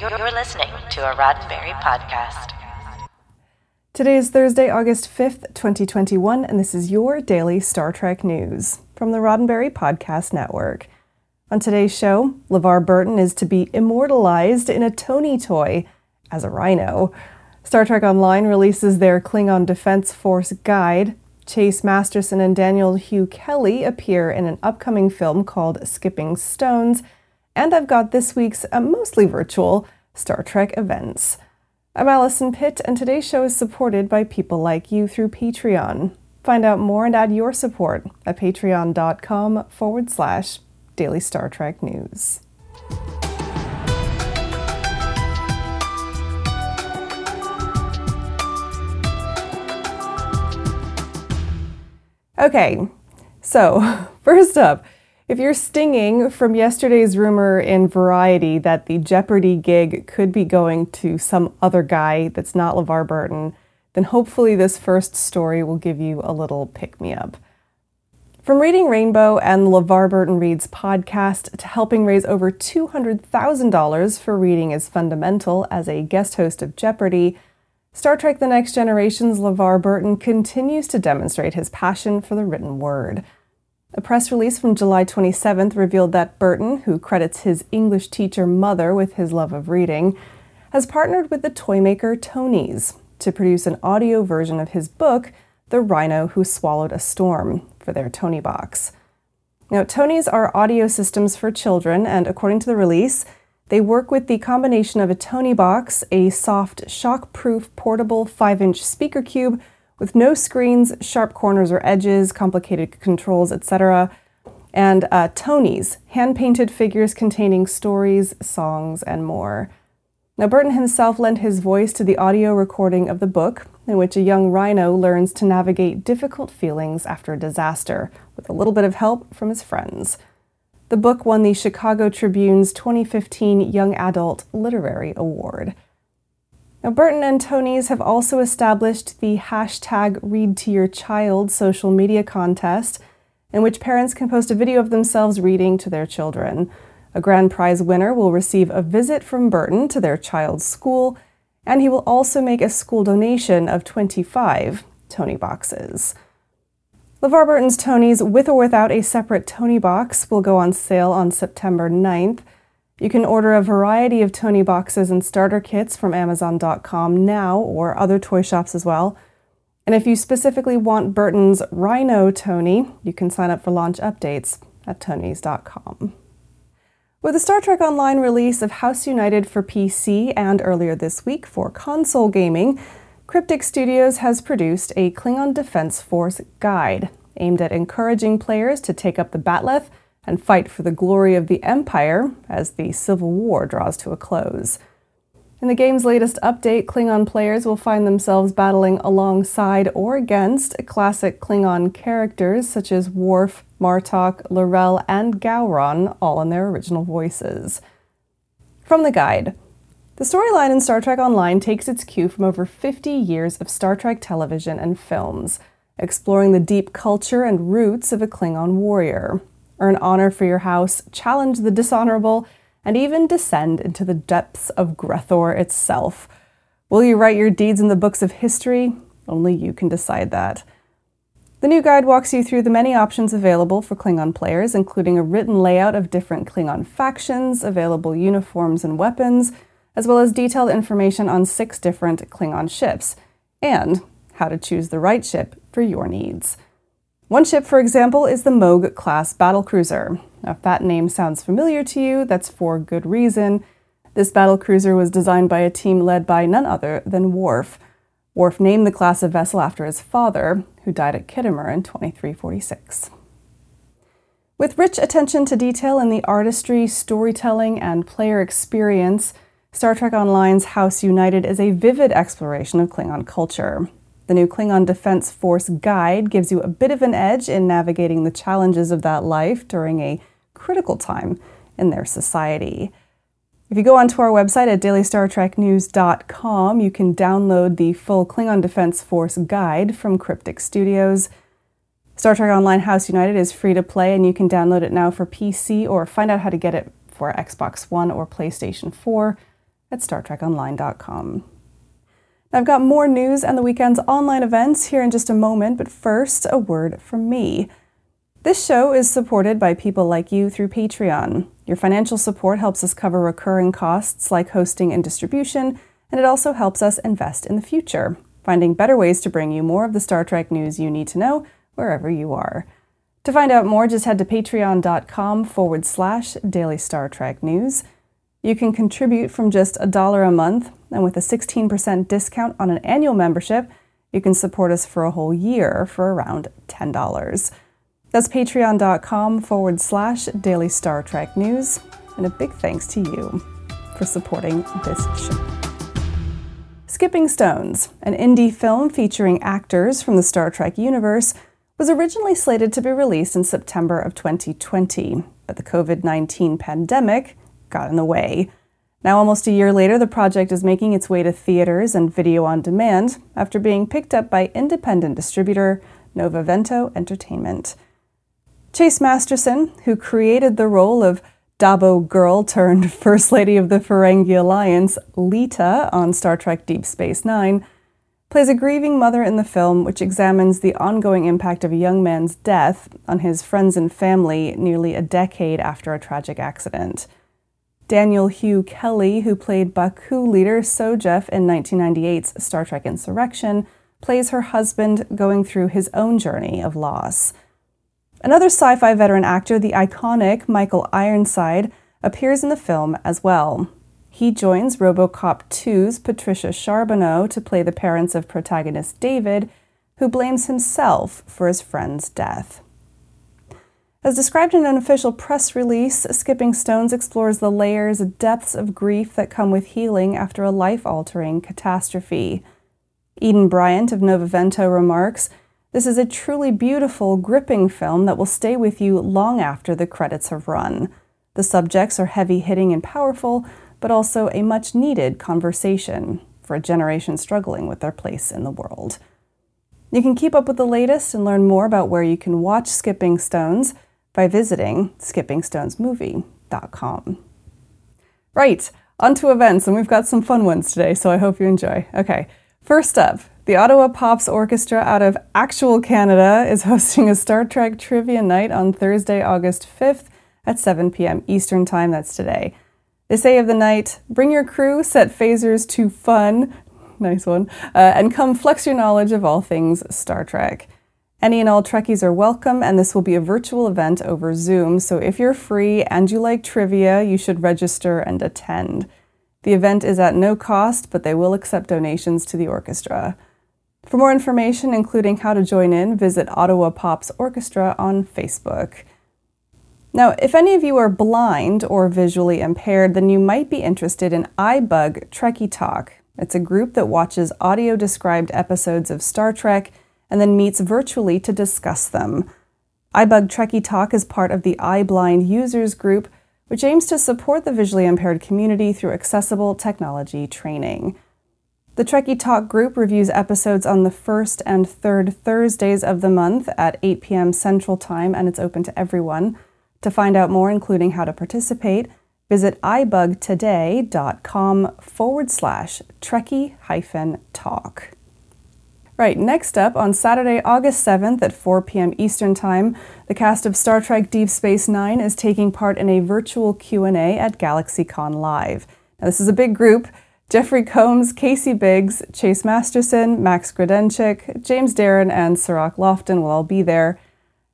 You're listening to a Roddenberry podcast. Today is Thursday, August 5th, 2021, and this is your daily Star Trek news from the Roddenberry Podcast Network. On today's show, LeVar Burton is to be immortalized in a Tonie toy as a rhino. Star Trek Online releases their Klingon Defense Force guide. Chase Masterson and Daniel Hugh Kelly appear in an upcoming film called Skipping Stones. And I've got this week's uh, mostly virtual Star Trek events. I'm Allison Pitt, and today's show is supported by people like you through Patreon. Find out more and add your support at patreon.com forward slash daily Star Trek news. Okay, so first up, if you're stinging from yesterday's rumor in Variety that the Jeopardy gig could be going to some other guy that's not LeVar Burton, then hopefully this first story will give you a little pick me up. From Reading Rainbow and LeVar Burton Reads podcast to helping raise over $200,000 for Reading is Fundamental as a guest host of Jeopardy! Star Trek The Next Generation's LeVar Burton continues to demonstrate his passion for the written word. A press release from July 27th revealed that Burton, who credits his English teacher mother with his love of reading, has partnered with the toymaker Tonies to produce an audio version of his book, The Rhino Who Swallowed a Storm, for their Tonie box. Now, Tonies are audio systems for children, and according to the release, they work with the combination of a Tonie box, a soft, shock proof portable 5 inch speaker cube, with no screens, sharp corners or edges, complicated controls, etc. And uh, Tonies, hand painted figures containing stories, songs, and more. Now, Burton himself lent his voice to the audio recording of the book, in which a young rhino learns to navigate difficult feelings after a disaster, with a little bit of help from his friends. The book won the Chicago Tribune's 2015 Young Adult Literary Award. Now, Burton and Tonies have also established the hashtag Read to Your Child social media contest, in which parents can post a video of themselves reading to their children. A grand prize winner will receive a visit from Burton to their child's school, and he will also make a school donation of 25 Tonie boxes. LeVar Burton's Tonies, with or without a separate Tonie box, will go on sale on September 9th. You can order a variety of Tonie boxes and starter kits from Amazon.com now or other toy shops as well. And if you specifically want Burton's Rhino Tonie, you can sign up for launch updates at tonies.com. With the Star Trek Online release of House United for PC and earlier this week for console gaming, Cryptic Studios has produced a Klingon Defense Force guide aimed at encouraging players to take up the bat'leth and fight for the glory of the Empire as the Civil War draws to a close. In the game's latest update, Klingon players will find themselves battling alongside or against classic Klingon characters such as Worf, Martok, L'Rell, and Gowron, all in their original voices. From the guide, the storyline in Star Trek Online takes its cue from over 50 years of Star Trek television and films, exploring the deep culture and roots of a Klingon warrior earn honor for your house, challenge the dishonorable, and even descend into the depths of Gre'thor itself. Will you write your deeds in the books of history? Only you can decide that. The new guide walks you through the many options available for Klingon players, including a written layout of different Klingon factions, available uniforms and weapons, as well as detailed information on six different Klingon ships, and how to choose the right ship for your needs. One ship, for example, is the Mogh class battlecruiser. Now, if that name sounds familiar to you, that's for good reason. This battlecruiser was designed by a team led by none other than Worf. Worf named the class of vessel after his father, who died at Khitomer in 2346. With rich attention to detail in the artistry, storytelling, and player experience, Star Trek Online's House United is a vivid exploration of Klingon culture. The new Klingon Defense Force Guide gives you a bit of an edge in navigating the challenges of that life during a critical time in their society. If you go onto our website at dailystartreknews.com, you can download the full Klingon Defense Force guide from Cryptic Studios. Star Trek Online House United is free to play, and you can download it now for PC or find out how to get it for Xbox One or PlayStation 4 at StarTrekOnline.com. I've got more news and the weekend's online events here in just a moment, but first, a word from me. This show is supported by people like you through Patreon. Your financial support helps us cover recurring costs like hosting and distribution, and it also helps us invest in the future, finding better ways to bring you more of the Star Trek news you need to know wherever you are. To find out more, just head to patreon.com forward slash daily Star Trek news. You can contribute from just a dollar a month, and with a 16% discount on an annual membership, you can support us for a whole year for around $10. That's patreon.com forward slash daily Star Trek news, and a big thanks to you for supporting this show. Skipping Stones, an indie film featuring actors from the Star Trek universe, was originally slated to be released in September of 2020, but the COVID 19 pandemic got in the way. Now, almost a year later, the project is making its way to theaters and video on demand after being picked up by independent distributor Novavento Entertainment. Chase Masterson, who created the role of Dabo girl turned First Lady of the Ferengi Alliance, Leeta, on Star Trek Deep Space Nine, plays a grieving mother in the film, which examines the ongoing impact of a young man's death on his friends and family nearly a decade after a tragic accident. Daniel Hugh Kelly, who played Baku leader Sojef in 1998's Star Trek Insurrection, plays her husband going through his own journey of loss. Another sci fi veteran actor, the iconic Michael Ironside, appears in the film as well. He joins Robocop 2's Patricia Charbonneau to play the parents of protagonist David, who blames himself for his friend's death. As described in an official press release, Skipping Stones explores the layers depths of grief that come with healing after a life altering catastrophe. Eden Bryant of Novavento remarks This is a truly beautiful, gripping film that will stay with you long after the credits have run. The subjects are heavy hitting and powerful, but also a much needed conversation for a generation struggling with their place in the world. You can keep up with the latest and learn more about where you can watch Skipping Stones by visiting skippingstonesmovie.com. Right, on to events, and we've got some fun ones today, so I hope you enjoy. Okay, first up, the Ottawa Pops Orchestra out of actual Canada is hosting a Star Trek trivia night on Thursday, August 5th at 7 p.m. Eastern Time. That's today. They say of the night, bring your crew, set phasers to fun, nice one, uh, and come flex your knowledge of all things Star Trek. Any and all Trekkies are welcome, and this will be a virtual event over Zoom, so if you're free and you like trivia, you should register and attend. The event is at no cost, but they will accept donations to the orchestra. For more information, including how to join in, visit Ottawa Pops Orchestra on Facebook. Now, if any of you are blind or visually impaired, then you might be interested in iBug Trekkie Talk. It's a group that watches audio described episodes of Star Trek and then meets virtually to discuss them. iBug Trekkie Talk is part of the iBlind Users Group, which aims to support the visually impaired community through accessible technology training. The Trekkie Talk group reviews episodes on the first and third Thursdays of the month at 8 p.m. Central Time, and it's open to everyone. To find out more, including how to participate, visit ibugtoday.com forward slash Trekkie hyphen talk. Right, next up, on Saturday, August 7th at 4 p.m. Eastern Time, the cast of Star Trek Deep Space Nine is taking part in a virtual Q&A at GalaxyCon Live. Now, this is a big group. Jeffrey Combs, Casey Biggs, Chase Masterson, Max Grodénchik, James Darren, and Cirroc Lofton will all be there.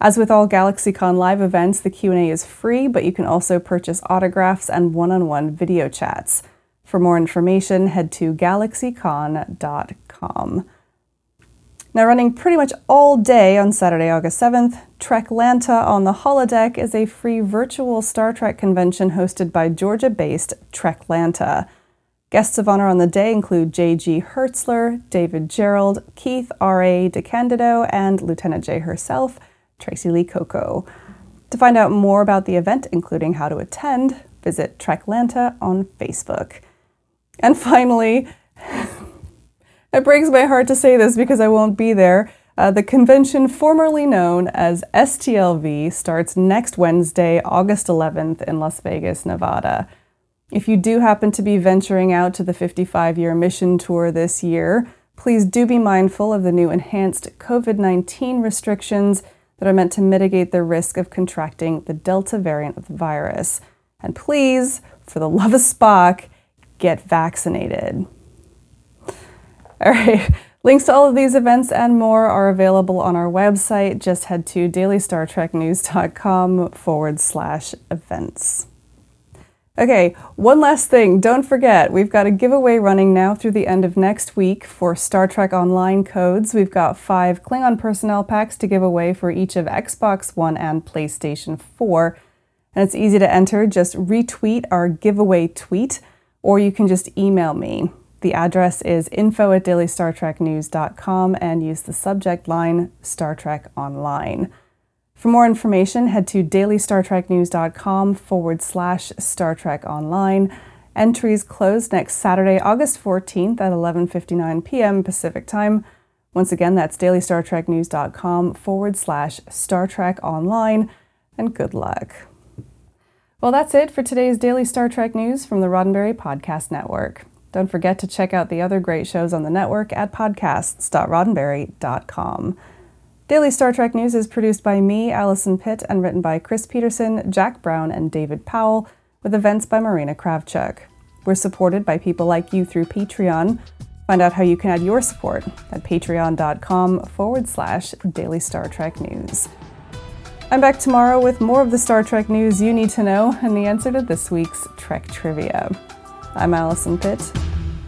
As with all GalaxyCon Live events, the Q&A is free, but you can also purchase autographs and one-on-one video chats. For more information, head to galaxycon.com. Now, running pretty much all day on Saturday, August 7th, Treklanta on the Holodeck is a free virtual Star Trek convention hosted by Georgia based Treklanta. Guests of honor on the day include J.G. Hertzler, David Gerrold, Keith R.A. DeCandido, and Lieutenant J herself, Tracee Lee Cocco. To find out more about the event, including how to attend, visit Treklanta on Facebook. And finally, it breaks my heart to say this because I won't be there. Uh, the convention, formerly known as STLV, starts next Wednesday, August 11th in Las Vegas, Nevada. If you do happen to be venturing out to the 55 year mission tour this year, please do be mindful of the new enhanced COVID 19 restrictions that are meant to mitigate the risk of contracting the Delta variant of the virus. And please, for the love of Spock, get vaccinated. All right. Links to all of these events and more are available on our website. Just head to dailystartreknews.com forward slash events. Okay, one last thing. Don't forget, we've got a giveaway running now through the end of next week for Star Trek Online codes. We've got five Klingon personnel packs to give away for each of Xbox One and PlayStation 4. And it's easy to enter. Just retweet our giveaway tweet, or you can just email me. The address is info at dailystartreknews.com and use the subject line Star Trek Online. For more information, head to dailystartreknews.com forward slash Star Trek Online. Entries close next Saturday, August 14th at 11.59 p.m. Pacific Time. Once again, that's dailystartreknews.com forward slash Star Trek Online, and good luck. Well, that's it for today's Daily Star Trek News from the Roddenberry Podcast Network. Don't forget to check out the other great shows on the network at podcasts.roddenberry.com. Daily Star Trek News is produced by me, Allison Pitt, and written by Chris Peterson, Jack Brown, and David Powell, with events by Marina Kravchuk. We're supported by people like you through Patreon. Find out how you can add your support at patreon.com forward slash Daily Star Trek News. I'm back tomorrow with more of the Star Trek news you need to know and the answer to this week's Trek Trivia. I'm Allison Pitt.